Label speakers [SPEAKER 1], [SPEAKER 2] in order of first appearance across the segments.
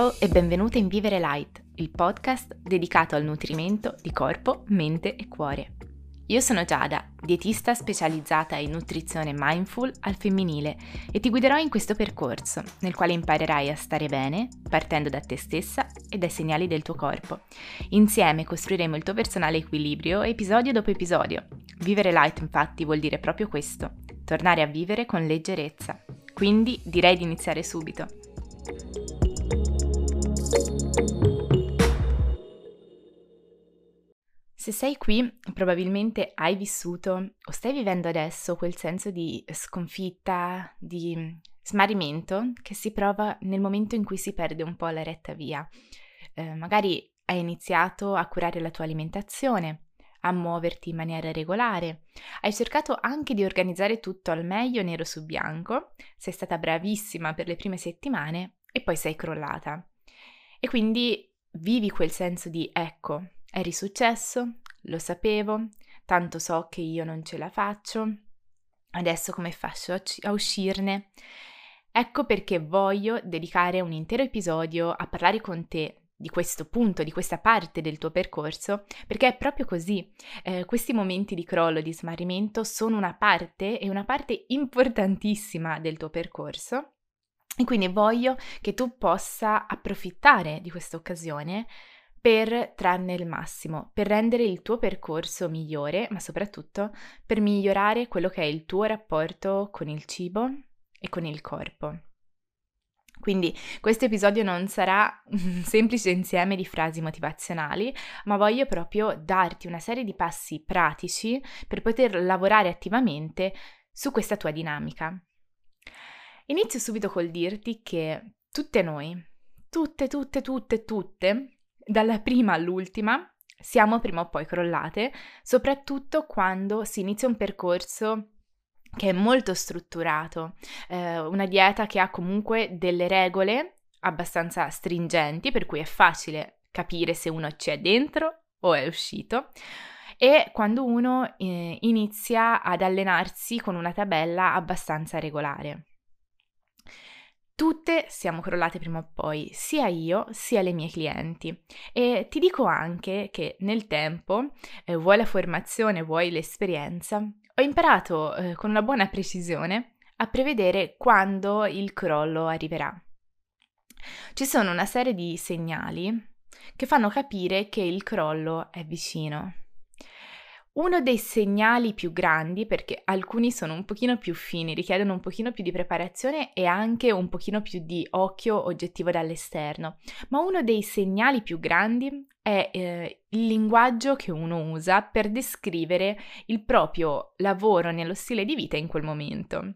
[SPEAKER 1] Ciao e benvenuta in Vivere Light, il podcast dedicato al nutrimento di corpo, mente e cuore. Io sono Giada, dietista specializzata in nutrizione mindful al femminile e ti guiderò in questo percorso nel quale imparerai a stare bene partendo da te stessa e dai segnali del tuo corpo. Insieme costruiremo il tuo personale equilibrio episodio dopo episodio. Vivere light infatti vuol dire proprio questo, tornare a vivere con leggerezza. Quindi direi di iniziare subito. Se sei qui, probabilmente hai vissuto o stai vivendo adesso quel senso di sconfitta, di smarrimento che si prova nel momento in cui si perde un po' la retta via. Eh, magari hai iniziato a curare la tua alimentazione, a muoverti in maniera regolare, hai cercato anche di organizzare tutto al meglio nero su bianco, sei stata bravissima per le prime settimane e poi sei crollata. E quindi vivi quel senso di ecco, è risuccesso, lo sapevo, tanto so che io non ce la faccio, adesso come faccio a uscirne? Ecco perché voglio dedicare un intero episodio a parlare con te di questo punto, di questa parte del tuo percorso, perché è proprio così. Eh, questi momenti di crollo, di smarrimento sono una parte e una parte importantissima del tuo percorso. E quindi voglio che tu possa approfittare di questa occasione per trarne il massimo, per rendere il tuo percorso migliore, ma soprattutto per migliorare quello che è il tuo rapporto con il cibo e con il corpo. Quindi questo episodio non sarà un semplice insieme di frasi motivazionali, ma voglio proprio darti una serie di passi pratici per poter lavorare attivamente su questa tua dinamica. Inizio subito col dirti che tutte noi, tutte, tutte, tutte, tutte, dalla prima all'ultima siamo prima o poi crollate, soprattutto quando si inizia un percorso che è molto strutturato, eh, una dieta che ha comunque delle regole abbastanza stringenti, per cui è facile capire se uno c'è dentro o è uscito. E quando uno eh, inizia ad allenarsi con una tabella abbastanza regolare. Tutte siamo crollate prima o poi, sia io sia le mie clienti. E ti dico anche che nel tempo, eh, vuoi la formazione, vuoi l'esperienza, ho imparato eh, con una buona precisione a prevedere quando il crollo arriverà. Ci sono una serie di segnali che fanno capire che il crollo è vicino. Uno dei segnali più grandi, perché alcuni sono un pochino più fini, richiedono un pochino più di preparazione e anche un pochino più di occhio oggettivo dall'esterno, ma uno dei segnali più grandi è eh, il linguaggio che uno usa per descrivere il proprio lavoro nello stile di vita in quel momento.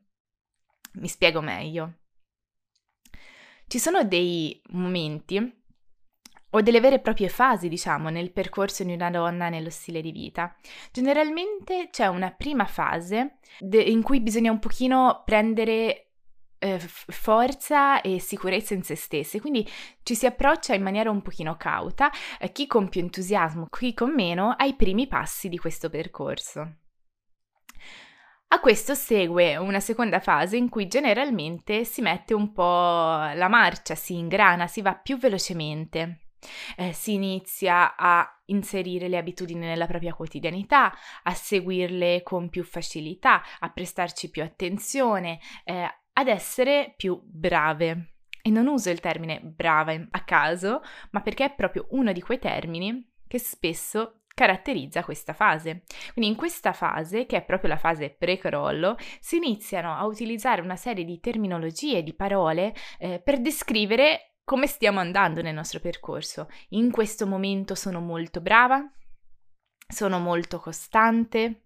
[SPEAKER 1] Mi spiego meglio. Ci sono dei momenti o delle vere e proprie fasi, diciamo, nel percorso di una donna nello stile di vita. Generalmente c'è una prima fase de- in cui bisogna un pochino prendere eh, forza e sicurezza in se stesse, quindi ci si approccia in maniera un pochino cauta, eh, chi con più entusiasmo, chi con meno, ai primi passi di questo percorso. A questo segue una seconda fase in cui generalmente si mette un po' la marcia, si ingrana, si va più velocemente eh, si inizia a inserire le abitudini nella propria quotidianità, a seguirle con più facilità, a prestarci più attenzione, eh, ad essere più brave. E non uso il termine brava a caso, ma perché è proprio uno di quei termini che spesso caratterizza questa fase. Quindi in questa fase, che è proprio la fase pre-crollo, si iniziano a utilizzare una serie di terminologie, di parole eh, per descrivere come stiamo andando nel nostro percorso. In questo momento sono molto brava, sono molto costante,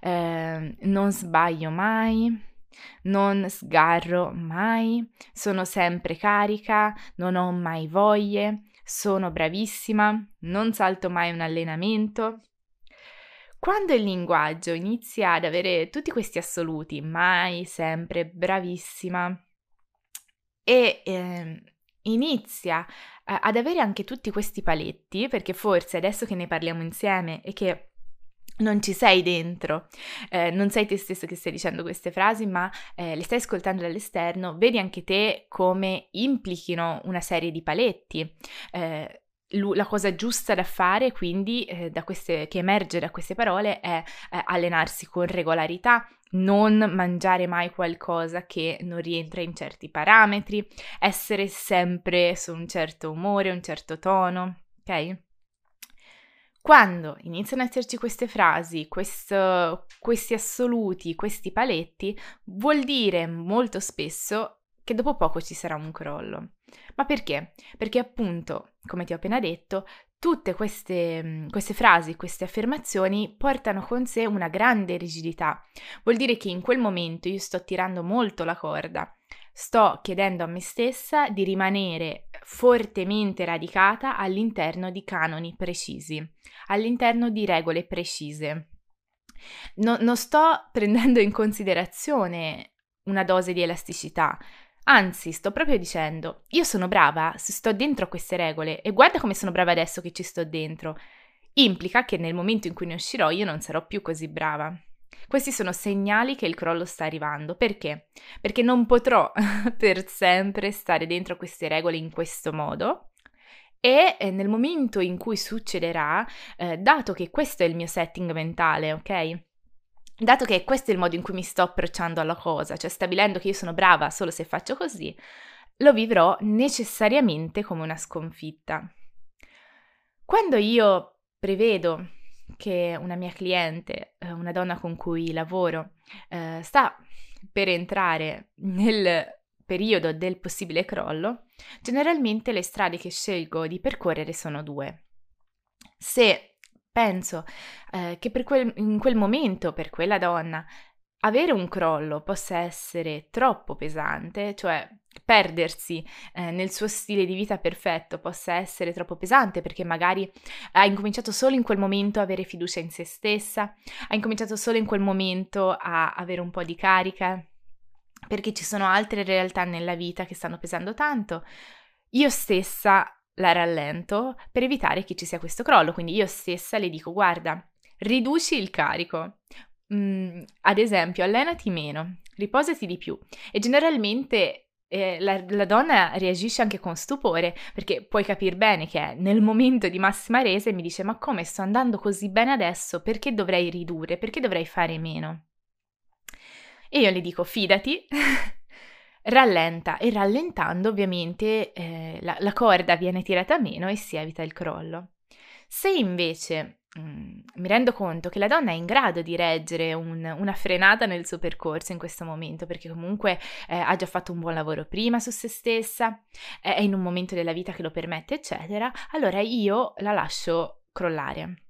[SPEAKER 1] eh, non sbaglio mai, non sgarro mai, sono sempre carica, non ho mai voglie, sono bravissima, non salto mai un allenamento. Quando il linguaggio inizia ad avere tutti questi assoluti, mai, sempre, bravissima, e eh, inizia ad avere anche tutti questi paletti, perché forse adesso che ne parliamo insieme e che non ci sei dentro, eh, non sei te stesso che stai dicendo queste frasi, ma eh, le stai ascoltando dall'esterno, vedi anche te come implichino una serie di paletti. Eh, la cosa giusta da fare, quindi, eh, da queste, che emerge da queste parole, è eh, allenarsi con regolarità, non mangiare mai qualcosa che non rientra in certi parametri, essere sempre su un certo umore, un certo tono, ok? Quando iniziano a esserci queste frasi, questo, questi assoluti, questi paletti, vuol dire molto spesso che dopo poco ci sarà un crollo. Ma perché? Perché appunto, come ti ho appena detto, tutte queste, queste, frasi, queste affermazioni portano con sé una grande rigidità. Vuol dire che in quel momento io sto tirando molto la corda, sto chiedendo a me stessa di rimanere fortemente radicata all'interno di canoni precisi, all'interno di regole precise. No, non sto prendendo in considerazione una dose di elasticità, Anzi, sto proprio dicendo, io sono brava se sto dentro a queste regole e guarda come sono brava adesso che ci sto dentro. Implica che nel momento in cui ne uscirò io non sarò più così brava. Questi sono segnali che il crollo sta arrivando. Perché? Perché non potrò per sempre stare dentro a queste regole in questo modo. E eh, nel momento in cui succederà, eh, dato che questo è il mio setting mentale, ok? Dato che questo è il modo in cui mi sto approcciando alla cosa, cioè stabilendo che io sono brava solo se faccio così, lo vivrò necessariamente come una sconfitta. Quando io prevedo che una mia cliente, eh, una donna con cui lavoro, eh, sta per entrare nel periodo del possibile crollo, generalmente le strade che scelgo di percorrere sono due. Se penso eh, che quel, in quel momento, per quella donna, avere un crollo possa essere troppo pesante, cioè perdersi eh, nel suo stile di vita perfetto possa essere troppo pesante perché magari ha incominciato solo in quel momento a avere fiducia in se stessa, ha incominciato solo in quel momento a avere un po' di carica, perché ci sono altre realtà nella vita che stanno pesando tanto. Io stessa la rallento per evitare che ci sia questo crollo, quindi io stessa le dico guarda, riduci il carico, mm, ad esempio allenati meno, riposati di più. E generalmente eh, la, la, donna reagisce anche con stupore perché puoi capire bene che nel momento di massima resa mi dice ma come sto andando così bene adesso, perché dovrei ridurre, perché dovrei fare meno? E io le dico fidati, rallenta e rallentando ovviamente eh, la, la corda viene tirata meno e si evita il crollo. Se invece Mm, mi rendo conto che la donna è in grado di reggere un, una frenata nel suo percorso in questo momento, perché comunque eh, ha già fatto un buon lavoro prima su se stessa, è in un momento della vita che lo permette, eccetera, allora io la lascio crollare.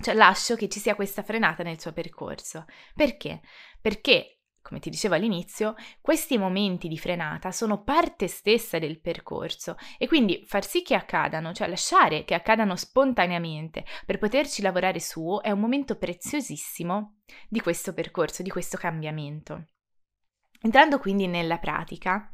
[SPEAKER 1] Cioè lascio che ci sia questa frenata nel suo percorso. Perché? Perché come ti dicevo all'inizio, questi momenti di frenata sono parte stessa del percorso e quindi far sì che accadano, cioè lasciare che accadano spontaneamente per poterci lavorare su, è un momento preziosissimo di questo percorso, di questo cambiamento. Entrando quindi nella pratica,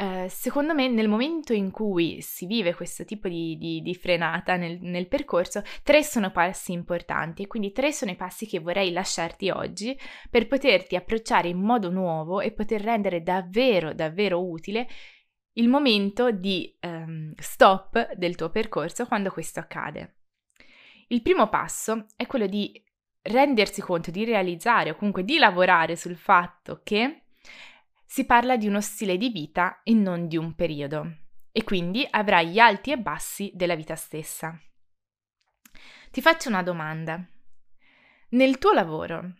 [SPEAKER 1] eh, secondo me nel momento in cui si vive questo tipo di, di, di frenata nel, nel, percorso, tre sono passi importanti e quindi tre sono i passi che vorrei lasciarti oggi per poterti approcciare in modo nuovo e poter rendere davvero, davvero utile il momento di um, stop del tuo percorso quando questo accade. Il primo passo è quello di rendersi conto, di realizzare o comunque di lavorare sul fatto che si parla di uno stile di vita e non di un periodo, e quindi avrai gli alti e bassi della vita stessa. Ti faccio una domanda. Nel tuo lavoro,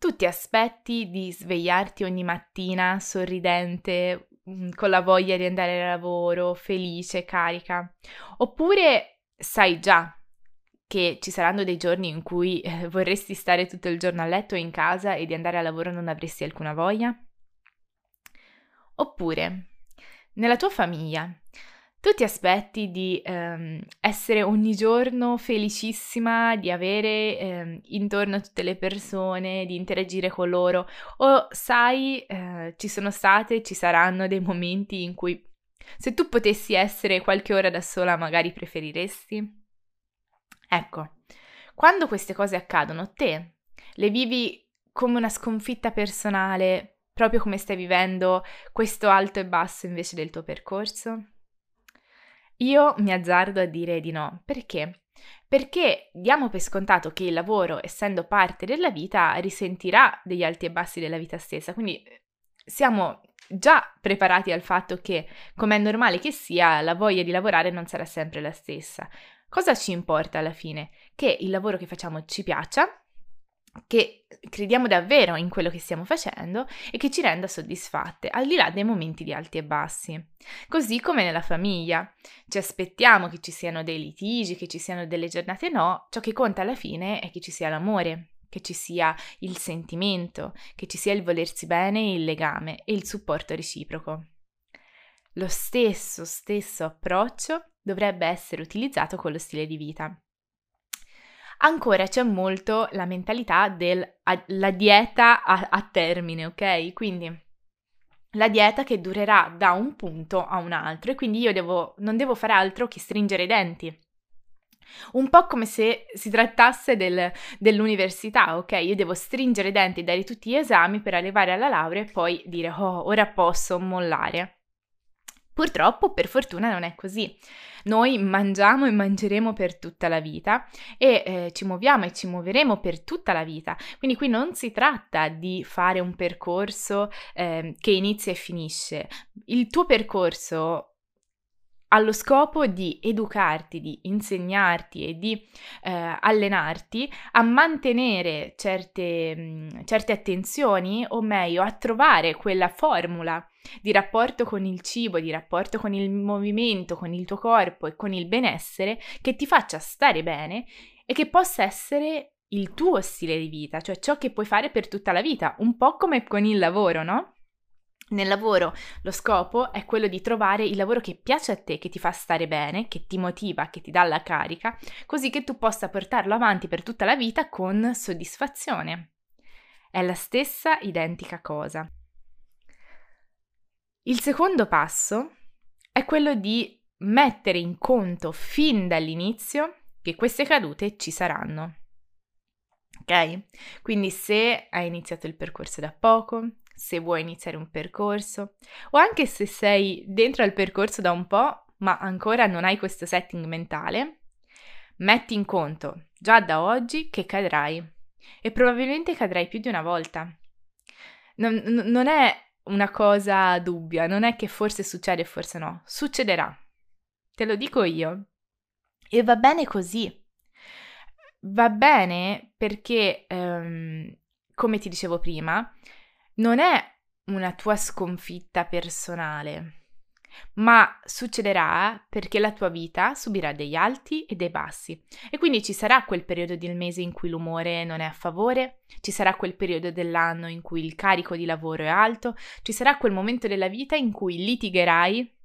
[SPEAKER 1] tu ti aspetti di svegliarti ogni mattina sorridente, mm, con la voglia di andare al lavoro, felice, carica? Oppure sai già che ci saranno dei giorni in cui eh, vorresti stare tutto il giorno a letto o in casa e di andare al lavoro non avresti alcuna voglia? Oppure, nella tua famiglia, tu ti aspetti di ehm, essere ogni giorno felicissima, di avere ehm, intorno tutte le persone, di interagire con loro, o sai, eh, ci sono state, ci saranno dei momenti in cui se tu potessi essere qualche ora da sola magari preferiresti? Ecco, quando queste cose accadono, te le vivi come una sconfitta personale, proprio come stai vivendo questo alto e basso invece del tuo percorso? Io mi azzardo a dire di no. Perché? Perché diamo per scontato che il lavoro, essendo parte della vita, risentirà degli alti e bassi della vita stessa. Quindi siamo già preparati al fatto che, come è normale che sia, la voglia di lavorare non sarà sempre la stessa. Cosa ci importa alla fine? Che il lavoro che facciamo ci piaccia, che crediamo davvero in quello che stiamo facendo e che ci renda soddisfatte, al di là dei momenti di alti e bassi. Così come nella famiglia. Ci aspettiamo che ci siano dei litigi, che ci siano delle giornate no, ciò che conta alla fine è che ci sia l'amore, che ci sia il sentimento, che ci sia il volersi bene, il legame e il supporto reciproco. Lo stesso, stesso approccio dovrebbe essere utilizzato con lo stile di vita. Ancora c'è molto la mentalità della dieta a, a termine, ok? Quindi la dieta che durerà da un punto a un altro e quindi io devo, non devo fare altro che stringere i denti. Un po' come se si trattasse del, dell'università, ok? Io devo stringere i denti dare tutti gli esami per arrivare alla laurea e poi dire, oh, ora posso mollare. Purtroppo, per fortuna, non è così. Noi mangiamo e mangeremo per tutta la vita e eh, ci muoviamo e ci muoveremo per tutta la vita. Quindi qui non si tratta di fare un percorso eh, che inizia e finisce. Il tuo percorso ha lo scopo di educarti, di insegnarti e di eh, allenarti a mantenere certe, mh, mm, certe attenzioni, o meglio, a trovare quella formula di rapporto con il cibo, di rapporto con il movimento, con il tuo corpo e con il benessere che ti faccia stare bene e che possa essere il tuo stile di vita, cioè ciò che puoi fare per tutta la vita, un po' come con il lavoro, no? Nel lavoro lo scopo è quello di trovare il lavoro che piace a te, che ti fa stare bene, che ti motiva, che ti dà la carica, così che tu possa portarlo avanti per tutta la vita con soddisfazione. È la stessa identica cosa. Il secondo passo è quello di mettere in conto fin dall'inizio che queste cadute ci saranno. Ok? Quindi se hai iniziato il percorso da poco, se vuoi iniziare un percorso o anche se sei dentro al percorso da un po' ma ancora non hai questo setting mentale, metti in conto già da oggi che cadrai e probabilmente cadrai più di una volta. Non, non è una cosa dubbia, non è che forse succede forse no, succederà. Te lo dico io. E va bene così. Va bene perché, um, come ti dicevo prima, non è una tua sconfitta personale, ma succederà perché la tua vita subirà degli alti e dei bassi e quindi ci sarà quel periodo del mese in cui l'umore non è a favore, ci sarà quel periodo dell'anno in cui il carico di lavoro è alto, ci sarà quel momento della vita in cui litigherai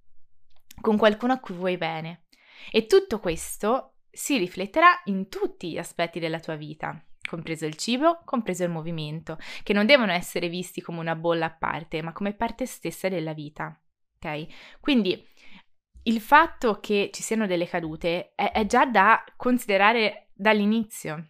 [SPEAKER 1] con qualcuno a cui vuoi bene e tutto questo si rifletterà in tutti gli aspetti della tua vita compreso il cibo, compreso il movimento, che non devono essere visti come una bolla a parte, ma come parte stessa della vita. Quindi il fatto che ci siano delle cadute è, è già da considerare dall'inizio.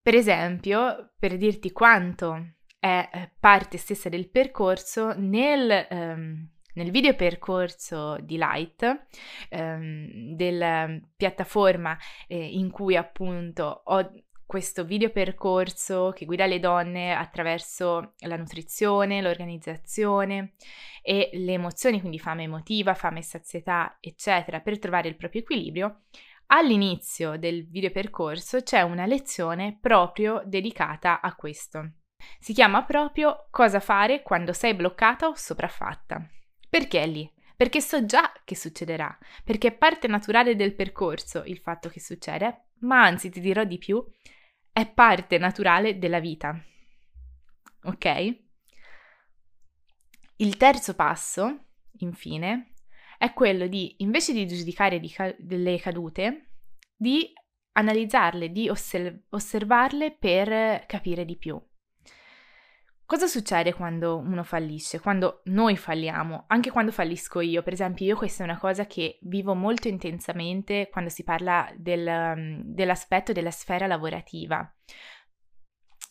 [SPEAKER 1] Per esempio, per dirti quanto è eh, parte stessa del percorso, nel, um, nel video percorso di Light, um, della piattaforma eh, in cui appunto ho questo video percorso che guida le donne attraverso la nutrizione, l'organizzazione e le emozioni, quindi fame emotiva, fame e sazietà, eccetera, per trovare il proprio equilibrio, all'inizio del video percorso c'è una lezione proprio dedicata a questo. Si chiama proprio Cosa fare quando sei bloccata o sopraffatta. Perché è lì? Perché so già che succederà, perché è parte naturale del percorso il fatto che succede, ma anzi ti dirò di più, è parte naturale della vita. Ok? Il terzo passo, infine, è quello di, invece di giudicare di ca- delle cadute, di analizzarle, di osserv- osservarle per capire di più. Cosa succede quando uno fallisce? Quando noi falliamo? Anche quando fallisco io, per esempio, io questa è una cosa che vivo molto intensamente quando si parla del, mm, dell'aspetto della sfera lavorativa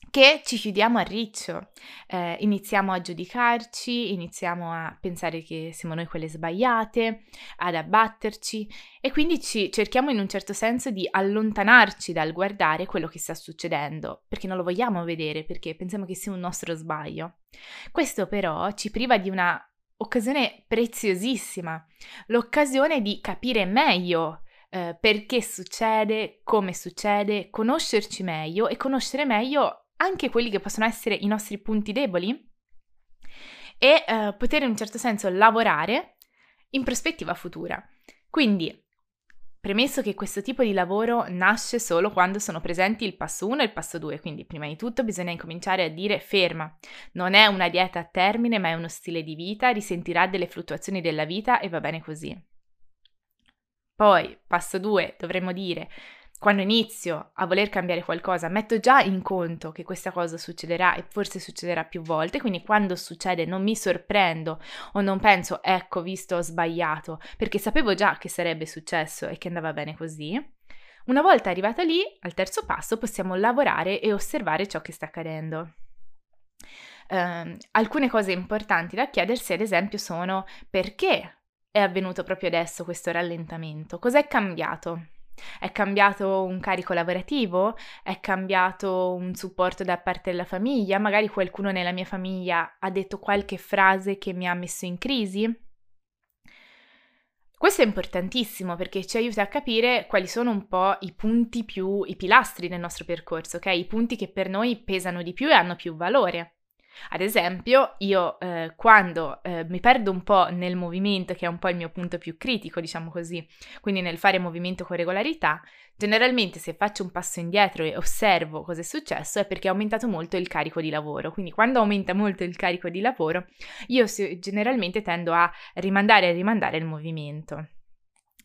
[SPEAKER 1] che ci chiudiamo a riccio, eh, iniziamo a giudicarci, iniziamo a pensare che siamo noi quelle sbagliate, ad abbatterci e quindi ci cerchiamo in un certo senso di allontanarci dal guardare quello che sta succedendo, perché non lo vogliamo vedere, perché pensiamo che sia un nostro sbaglio. Questo però ci priva di una occasione preziosissima, l'occasione di capire meglio eh, perché succede, come succede, conoscerci meglio e conoscere meglio anche quelli che possono essere i nostri punti deboli e eh, poter in un certo senso lavorare in prospettiva futura. Quindi, premesso che questo tipo di lavoro nasce solo quando sono presenti il passo 1 e il passo 2, quindi prima di tutto bisogna incominciare a dire ferma, non è una dieta a termine ma è uno stile di vita, risentirà delle fluttuazioni della vita e va bene così. Poi, passo 2, dovremmo dire quando inizio a voler cambiare qualcosa, metto già in conto che questa cosa succederà e forse succederà più volte, quindi quando succede non mi sorprendo o non penso, ecco, visto, ho sbagliato, perché sapevo già che sarebbe successo e che andava bene così. Una volta arrivata lì, al terzo passo, possiamo lavorare e osservare ciò che sta accadendo. Uh, alcune cose importanti da chiedersi, ad esempio, sono perché è avvenuto proprio adesso questo rallentamento? Cos'è cambiato? È cambiato un carico lavorativo? È cambiato un supporto da parte della famiglia? Magari qualcuno nella mia famiglia ha detto qualche frase che mi ha messo in crisi? Questo è importantissimo perché ci aiuta a capire quali sono un po' i punti più, i pilastri del nostro percorso, ok? I punti che per noi pesano di più e hanno più valore. Ad esempio, io eh, quando eh, mi perdo un po' nel movimento, che è un po' il mio punto più critico, diciamo così, quindi nel fare movimento con regolarità, generalmente se faccio un passo indietro e osservo cosa è successo è perché è aumentato molto il carico di lavoro. Quindi quando aumenta molto il carico di lavoro, io generalmente tendo a rimandare e rimandare il movimento.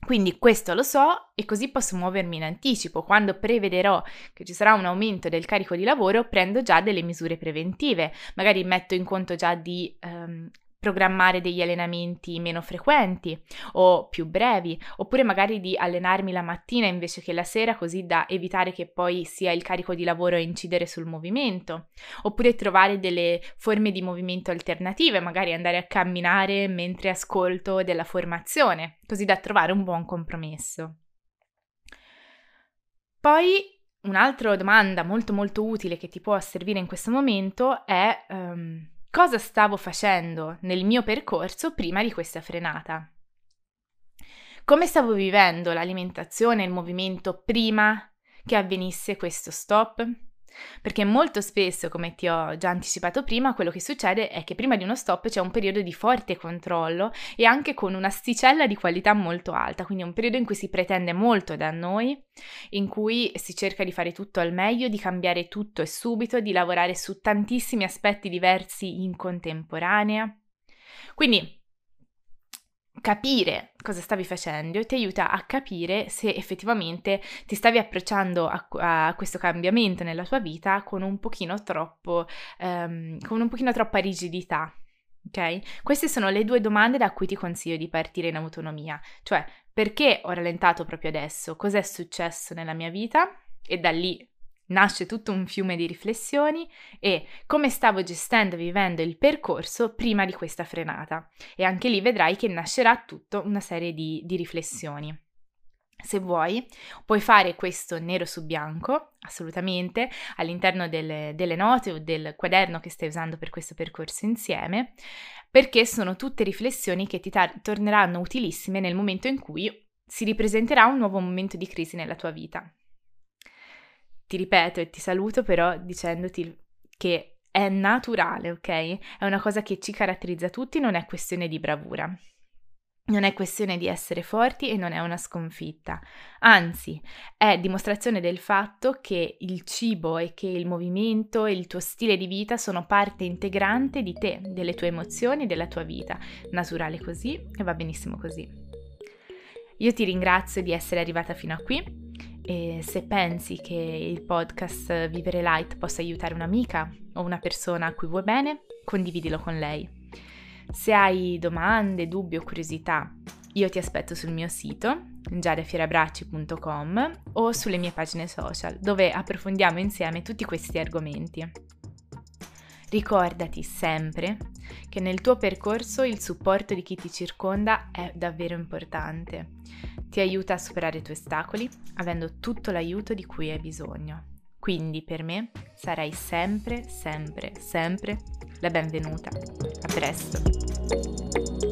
[SPEAKER 1] Quindi questo lo so e così posso muovermi in anticipo. Quando prevederò che ci sarà un aumento del carico di lavoro, prendo già delle misure preventive. Magari metto in conto già di um, programmare degli allenamenti meno frequenti o più brevi, oppure magari di allenarmi la mattina invece che la sera così da evitare che poi sia il carico di lavoro a incidere sul movimento, oppure trovare delle forme di movimento alternative, magari andare a camminare mentre ascolto della formazione, così da trovare un buon compromesso. Poi un'altra domanda molto molto utile che ti può servire in questo momento è um, cosa stavo facendo nel mio percorso prima di questa frenata. Come stavo vivendo l'alimentazione e il movimento prima che avvenisse questo stop? Perché molto spesso, come ti ho già anticipato prima, quello che succede è che prima di uno stop c'è un periodo di forte controllo e anche con un'asticella di qualità molto alta, quindi un periodo in cui si pretende molto da noi, in cui si cerca di fare tutto al meglio, di cambiare tutto e subito, di lavorare su tantissimi aspetti diversi in contemporanea. Quindi capire cosa stavi facendo ti aiuta a capire se effettivamente ti stavi approcciando a, a questo cambiamento nella tua vita con un pochino troppo, um, con un pochino troppa rigidità. Ok? Queste sono le due domande da cui ti consiglio di partire in autonomia, cioè perché ho rallentato proprio adesso? Cos'è successo nella mia vita? E da lì nasce tutto un fiume di riflessioni e come stavo gestendo e vivendo il percorso prima di questa frenata. E anche lì vedrai che nascerà tutta una serie di, di riflessioni. Se vuoi, puoi fare questo nero su bianco, assolutamente, all'interno delle, delle, note o del quaderno che stai usando per questo percorso insieme, perché sono tutte riflessioni che ti tar- torneranno utilissime nel momento in cui si ripresenterà un nuovo momento di crisi nella tua vita ti ripeto e ti saluto però dicendoti che è naturale, ok? È una cosa che ci caratterizza tutti, non è questione di bravura. Non è questione di essere forti e non è una sconfitta, anzi è dimostrazione del fatto che il cibo e che il movimento e il tuo stile di vita sono parte integrante di te, delle tue emozioni, della tua vita. Naturale così e va benissimo così. Io ti ringrazio di essere arrivata fino a qui E se pensi che il podcast Vivere Light possa aiutare un'amica o una persona a cui vuoi bene, condividilo con lei. Se hai domande, dubbi o curiosità, io ti aspetto sul mio sito giadefierabracci.com o sulle mie pagine social dove approfondiamo insieme tutti questi argomenti. Ricordati sempre che nel tuo percorso il supporto di chi ti circonda è davvero importante. Ti aiuta a superare i tuoi ostacoli avendo tutto l'aiuto di cui hai bisogno. Quindi per me sarai sempre, sempre, sempre la benvenuta. A presto!